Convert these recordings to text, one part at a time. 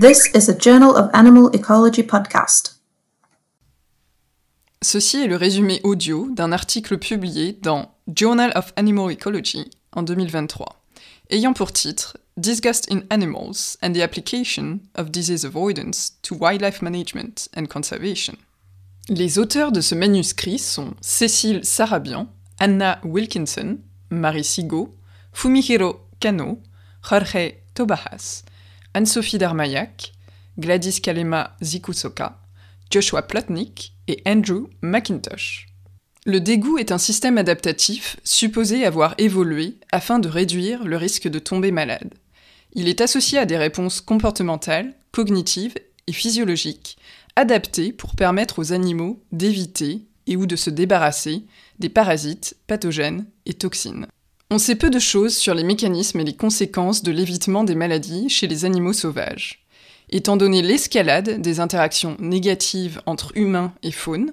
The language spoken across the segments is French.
This is a Journal of Animal Ecology podcast. Ceci est le résumé audio d'un article publié dans Journal of Animal Ecology en 2023, ayant pour titre Disgust in Animals and the Application of Disease Avoidance to Wildlife Management and Conservation. Les auteurs de ce manuscrit sont Cécile Sarabian, Anna Wilkinson, Marie Sigo, Fumihiro Kano, Jorge Tobajas, Anne-Sophie Darmayak, Gladys Kalema Zikusoka, Joshua Plotnik et Andrew McIntosh. Le dégoût est un système adaptatif supposé avoir évolué afin de réduire le risque de tomber malade. Il est associé à des réponses comportementales, cognitives et physiologiques adaptées pour permettre aux animaux d'éviter et ou de se débarrasser des parasites, pathogènes et toxines. On sait peu de choses sur les mécanismes et les conséquences de l'évitement des maladies chez les animaux sauvages. Étant donné l'escalade des interactions négatives entre humains et faune,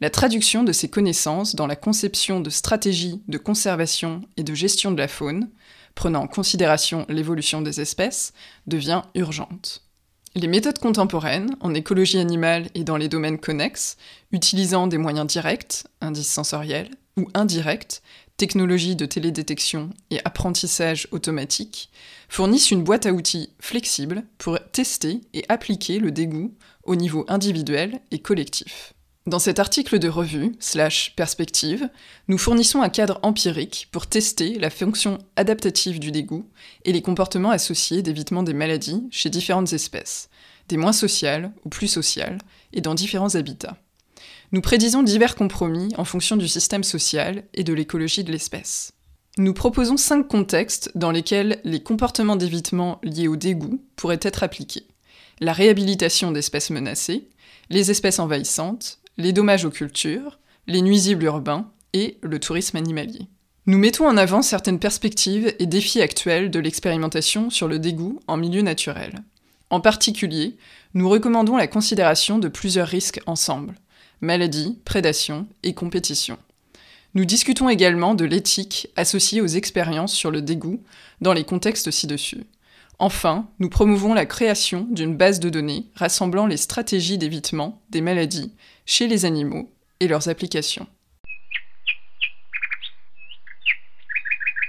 la traduction de ces connaissances dans la conception de stratégies de conservation et de gestion de la faune, prenant en considération l'évolution des espèces, devient urgente. Les méthodes contemporaines, en écologie animale et dans les domaines connexes, utilisant des moyens directs, indices sensoriels, ou indirects, technologies de télédétection et apprentissage automatique, fournissent une boîte à outils flexible pour tester et appliquer le dégoût au niveau individuel et collectif. Dans cet article de revue, slash perspective, nous fournissons un cadre empirique pour tester la fonction adaptative du dégoût et les comportements associés d'évitement des maladies chez différentes espèces, des moins sociales ou plus sociales, et dans différents habitats. Nous prédisons divers compromis en fonction du système social et de l'écologie de l'espèce. Nous proposons cinq contextes dans lesquels les comportements d'évitement liés au dégoût pourraient être appliqués. La réhabilitation d'espèces menacées, les espèces envahissantes, les dommages aux cultures, les nuisibles urbains et le tourisme animalier. Nous mettons en avant certaines perspectives et défis actuels de l'expérimentation sur le dégoût en milieu naturel. En particulier, nous recommandons la considération de plusieurs risques ensemble maladie, prédation et compétition. Nous discutons également de l'éthique associée aux expériences sur le dégoût dans les contextes ci-dessus. Enfin, nous promouvons la création d'une base de données rassemblant les stratégies d'évitement des maladies chez les animaux et leurs applications.